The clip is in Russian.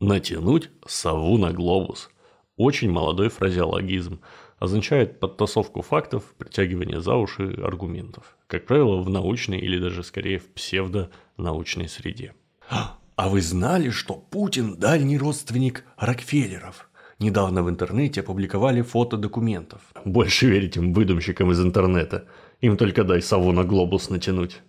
Натянуть сову на глобус. Очень молодой фразеологизм. Означает подтасовку фактов, притягивание за уши аргументов. Как правило, в научной или даже скорее в псевдонаучной среде. А вы знали, что Путин – дальний родственник Рокфеллеров? Недавно в интернете опубликовали фото документов. Больше верить им выдумщикам из интернета. Им только дай сову на глобус натянуть.